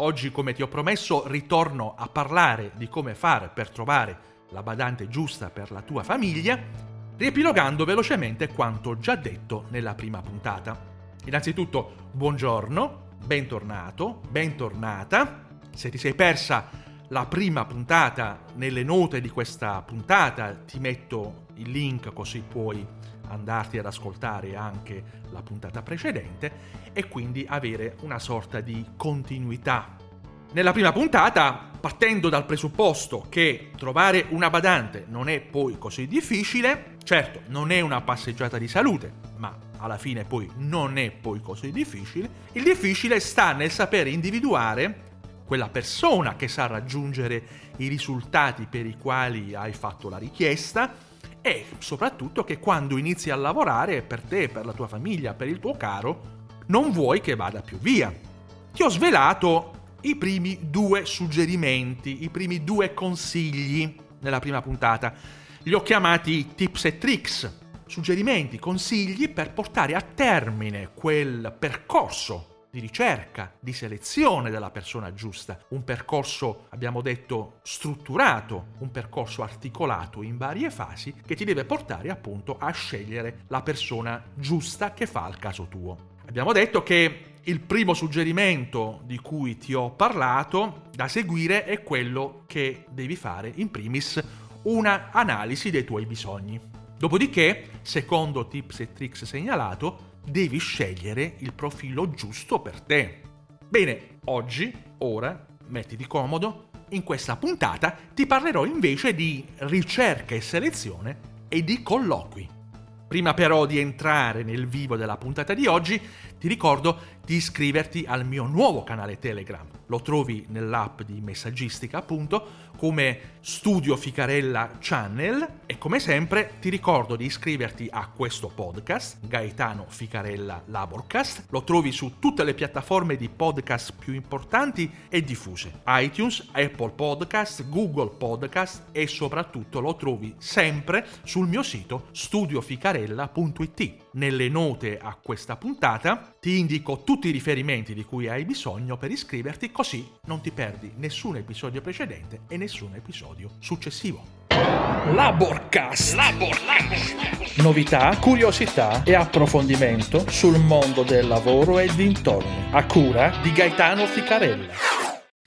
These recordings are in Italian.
Oggi, come ti ho promesso, ritorno a parlare di come fare per trovare la badante giusta per la tua famiglia, riepilogando velocemente quanto già detto nella prima puntata. Innanzitutto, buongiorno, bentornato, bentornata. Se ti sei persa la prima puntata, nelle note di questa puntata ti metto il link così puoi andarti ad ascoltare anche la puntata precedente e quindi avere una sorta di continuità. Nella prima puntata, partendo dal presupposto che trovare una badante non è poi così difficile, certo non è una passeggiata di salute, ma alla fine poi non è poi così difficile, il difficile sta nel sapere individuare quella persona che sa raggiungere i risultati per i quali hai fatto la richiesta e soprattutto che quando inizi a lavorare per te, per la tua famiglia, per il tuo caro, non vuoi che vada più via. Ti ho svelato i primi due suggerimenti, i primi due consigli nella prima puntata. Li ho chiamati tips e tricks, suggerimenti, consigli per portare a termine quel percorso di ricerca, di selezione della persona giusta, un percorso, abbiamo detto, strutturato, un percorso articolato in varie fasi che ti deve portare appunto a scegliere la persona giusta che fa il caso tuo. Abbiamo detto che il primo suggerimento di cui ti ho parlato da seguire è quello che devi fare in primis una analisi dei tuoi bisogni. Dopodiché, secondo tips e tricks segnalato, devi scegliere il profilo giusto per te. Bene, oggi, ora, mettiti comodo, in questa puntata ti parlerò invece di ricerca e selezione e di colloqui. Prima però di entrare nel vivo della puntata di oggi, ti ricordo di iscriverti al mio nuovo canale Telegram. Lo trovi nell'app di messaggistica, appunto, come Studio Ficarella Channel e come sempre ti ricordo di iscriverti a questo podcast, Gaetano Ficarella Laborcast. Lo trovi su tutte le piattaforme di podcast più importanti e diffuse, iTunes, Apple Podcast, Google Podcast e soprattutto lo trovi sempre sul mio sito studioficarella.it. Nelle note a questa puntata ti indico tutti i riferimenti di cui hai bisogno per iscriverti così non ti perdi nessun episodio precedente e nessun episodio successivo. Laborcast. Laborcast. Novità, curiosità e approfondimento sul mondo del lavoro e dintorni. A cura di Gaetano Ficarella.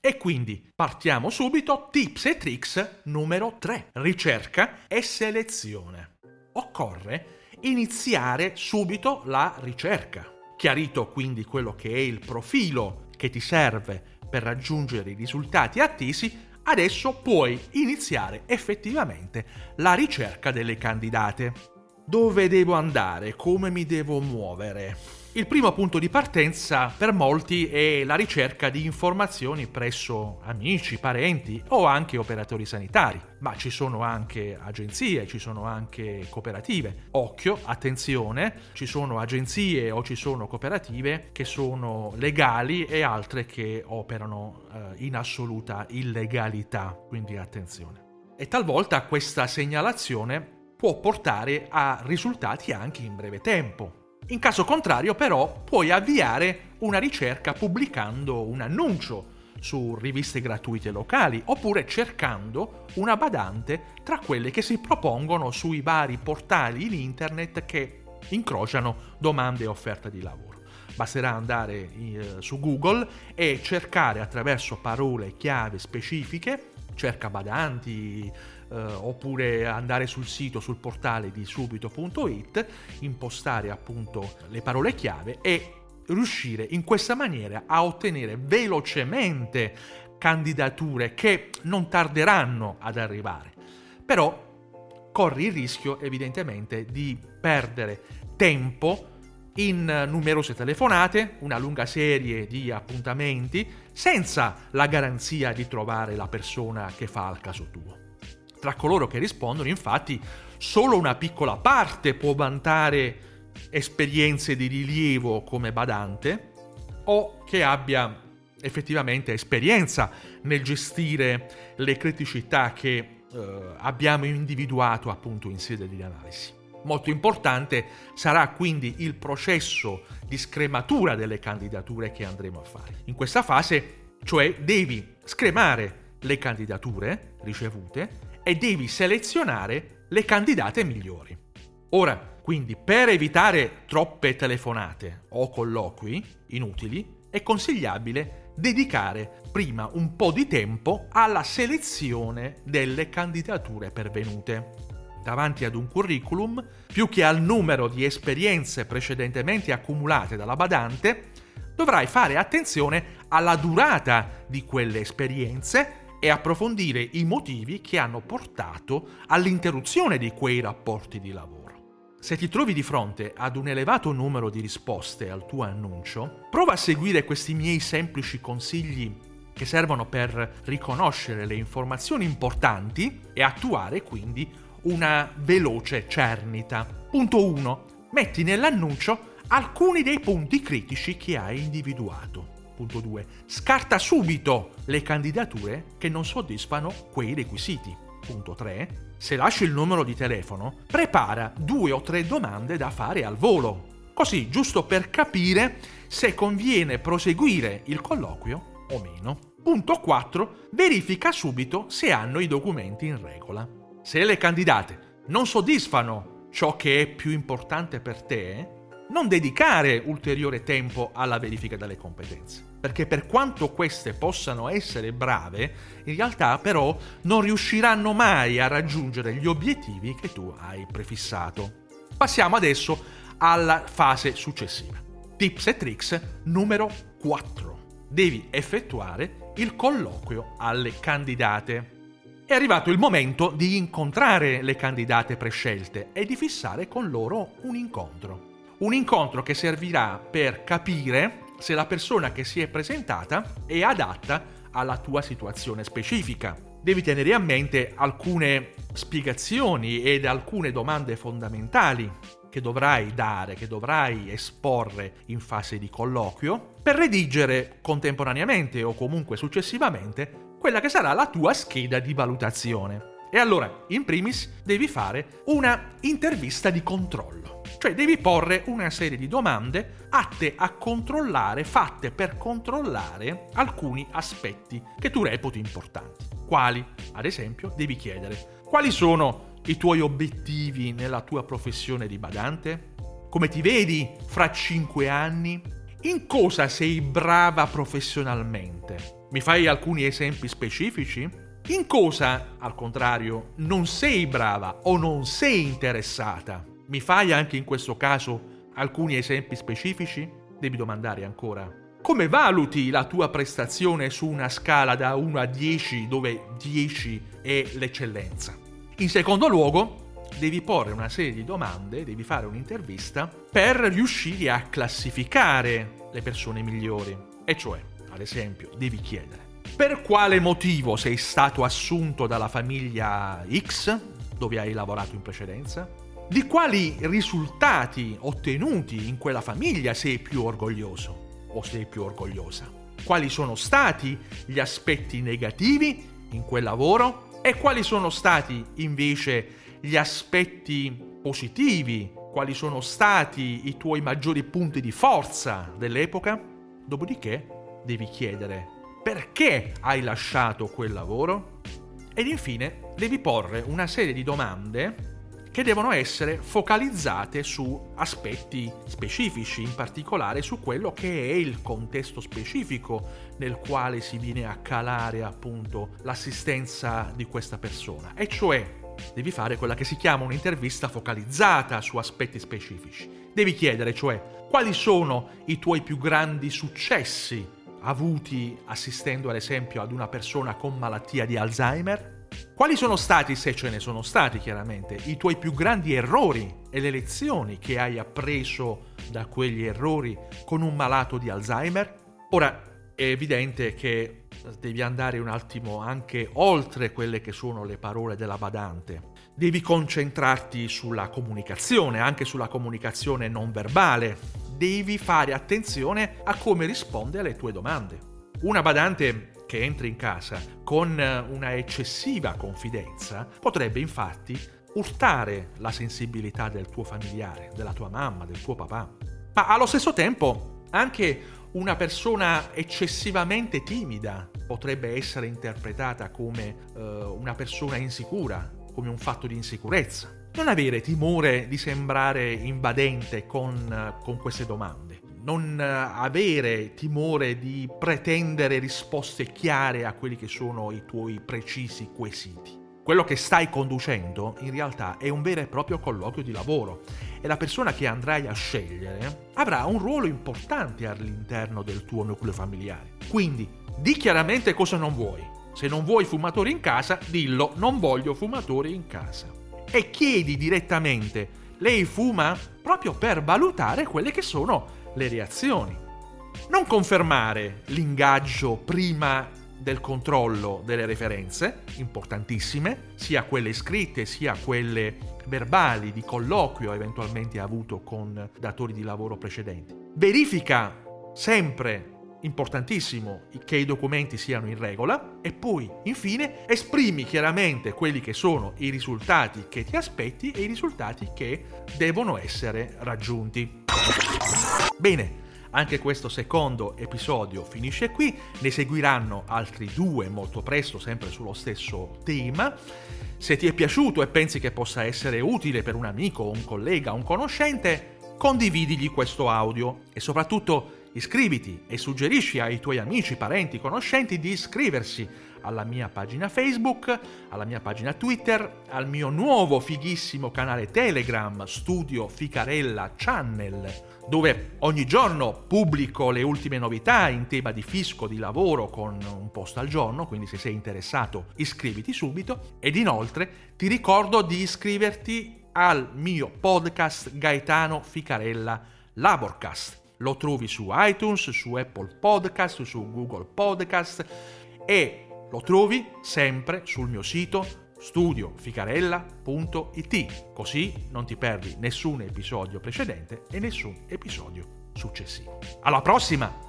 E quindi partiamo subito, tips e tricks numero 3, ricerca e selezione. Occorre iniziare subito la ricerca. Chiarito quindi quello che è il profilo che ti serve per raggiungere i risultati attesi, adesso puoi iniziare effettivamente la ricerca delle candidate. Dove devo andare? Come mi devo muovere? Il primo punto di partenza per molti è la ricerca di informazioni presso amici, parenti o anche operatori sanitari, ma ci sono anche agenzie, ci sono anche cooperative. Occhio, attenzione, ci sono agenzie o ci sono cooperative che sono legali e altre che operano eh, in assoluta illegalità, quindi attenzione. E talvolta questa segnalazione può portare a risultati anche in breve tempo. In caso contrario, però, puoi avviare una ricerca pubblicando un annuncio su riviste gratuite locali oppure cercando una badante tra quelle che si propongono sui vari portali in internet che incrociano domande e offerta di lavoro. Basterà andare eh, su Google e cercare attraverso parole chiave specifiche, cerca badanti, eh, oppure andare sul sito, sul portale di subito.it, impostare appunto le parole chiave e riuscire in questa maniera a ottenere velocemente candidature che non tarderanno ad arrivare. Però corri il rischio evidentemente di perdere tempo in numerose telefonate, una lunga serie di appuntamenti, senza la garanzia di trovare la persona che fa il caso tuo. Tra coloro che rispondono, infatti, solo una piccola parte può vantare esperienze di rilievo come badante o che abbia effettivamente esperienza nel gestire le criticità che eh, abbiamo individuato appunto in sede di analisi. Molto importante sarà quindi il processo di scrematura delle candidature che andremo a fare. In questa fase Cioè devi scremare le candidature ricevute e devi selezionare le candidate migliori. Ora, quindi, per evitare troppe telefonate o colloqui inutili, è consigliabile dedicare prima un po' di tempo alla selezione delle candidature pervenute. Davanti ad un curriculum, più che al numero di esperienze precedentemente accumulate dalla badante, dovrai fare attenzione alla durata di quelle esperienze e approfondire i motivi che hanno portato all'interruzione di quei rapporti di lavoro. Se ti trovi di fronte ad un elevato numero di risposte al tuo annuncio, prova a seguire questi miei semplici consigli che servono per riconoscere le informazioni importanti e attuare quindi una veloce cernita. Punto 1. Metti nell'annuncio alcuni dei punti critici che hai individuato. Punto 2. Scarta subito le candidature che non soddisfano quei requisiti. Punto 3. Se lasci il numero di telefono, prepara due o tre domande da fare al volo. Così, giusto per capire se conviene proseguire il colloquio o meno. Punto 4. Verifica subito se hanno i documenti in regola. Se le candidate non soddisfano ciò che è più importante per te, non dedicare ulteriore tempo alla verifica delle competenze. Perché per quanto queste possano essere brave, in realtà però non riusciranno mai a raggiungere gli obiettivi che tu hai prefissato. Passiamo adesso alla fase successiva. Tips e tricks numero 4. Devi effettuare il colloquio alle candidate. È arrivato il momento di incontrare le candidate prescelte e di fissare con loro un incontro. Un incontro che servirà per capire se la persona che si è presentata è adatta alla tua situazione specifica. Devi tenere a mente alcune spiegazioni ed alcune domande fondamentali che dovrai dare, che dovrai esporre in fase di colloquio, per redigere contemporaneamente o comunque successivamente quella che sarà la tua scheda di valutazione. E allora, in primis, devi fare una intervista di controllo. Cioè devi porre una serie di domande atte a controllare, fatte per controllare alcuni aspetti che tu reputi importanti. Quali? Ad esempio, devi chiedere quali sono i tuoi obiettivi nella tua professione di badante? Come ti vedi fra cinque anni? In cosa sei brava professionalmente? Mi fai alcuni esempi specifici? In cosa, al contrario, non sei brava o non sei interessata? Mi fai anche in questo caso alcuni esempi specifici? Devi domandare ancora. Come valuti la tua prestazione su una scala da 1 a 10 dove 10 è l'eccellenza? In secondo luogo, devi porre una serie di domande, devi fare un'intervista per riuscire a classificare le persone migliori. E cioè, ad esempio, devi chiedere per quale motivo sei stato assunto dalla famiglia X, dove hai lavorato in precedenza? Di quali risultati ottenuti in quella famiglia sei più orgoglioso o sei più orgogliosa? Quali sono stati gli aspetti negativi in quel lavoro e quali sono stati invece gli aspetti positivi? Quali sono stati i tuoi maggiori punti di forza dell'epoca? Dopodiché devi chiedere perché hai lasciato quel lavoro? Ed infine devi porre una serie di domande che devono essere focalizzate su aspetti specifici, in particolare su quello che è il contesto specifico nel quale si viene a calare appunto l'assistenza di questa persona, e cioè devi fare quella che si chiama un'intervista focalizzata su aspetti specifici. Devi chiedere cioè quali sono i tuoi più grandi successi avuti assistendo ad esempio ad una persona con malattia di Alzheimer, quali sono stati, se ce ne sono stati chiaramente, i tuoi più grandi errori e le lezioni che hai appreso da quegli errori con un malato di Alzheimer? Ora, è evidente che devi andare un attimo anche oltre quelle che sono le parole della badante. Devi concentrarti sulla comunicazione, anche sulla comunicazione non verbale. Devi fare attenzione a come risponde alle tue domande. Una badante che entri in casa con una eccessiva confidenza potrebbe infatti urtare la sensibilità del tuo familiare, della tua mamma, del tuo papà. Ma allo stesso tempo anche una persona eccessivamente timida potrebbe essere interpretata come uh, una persona insicura, come un fatto di insicurezza. Non avere timore di sembrare invadente con, con queste domande. Non avere timore di pretendere risposte chiare a quelli che sono i tuoi precisi quesiti quello che stai conducendo in realtà è un vero e proprio colloquio di lavoro e la persona che andrai a scegliere avrà un ruolo importante all'interno del tuo nucleo familiare. Quindi di chiaramente cosa non vuoi. Se non vuoi fumatori in casa, dillo non voglio fumatori in casa. E chiedi direttamente, lei fuma? Proprio per valutare quelle che sono le reazioni. Non confermare l'ingaggio prima del controllo delle referenze, importantissime, sia quelle scritte sia quelle verbali di colloquio eventualmente avuto con datori di lavoro precedenti. Verifica sempre importantissimo che i documenti siano in regola e poi infine esprimi chiaramente quelli che sono i risultati che ti aspetti e i risultati che devono essere raggiunti. Bene, anche questo secondo episodio finisce qui, ne seguiranno altri due molto presto, sempre sullo stesso tema. Se ti è piaciuto e pensi che possa essere utile per un amico, un collega, un conoscente, condividigli questo audio e soprattutto iscriviti e suggerisci ai tuoi amici, parenti, conoscenti di iscriversi alla mia pagina Facebook, alla mia pagina Twitter, al mio nuovo fighissimo canale Telegram, Studio Ficarella Channel dove ogni giorno pubblico le ultime novità in tema di fisco, di lavoro con un post al giorno, quindi se sei interessato iscriviti subito ed inoltre ti ricordo di iscriverti al mio podcast Gaetano Ficarella Laborcast. Lo trovi su iTunes, su Apple Podcast, su Google Podcast e lo trovi sempre sul mio sito studioficarella.it, così non ti perdi nessun episodio precedente e nessun episodio successivo. Alla prossima!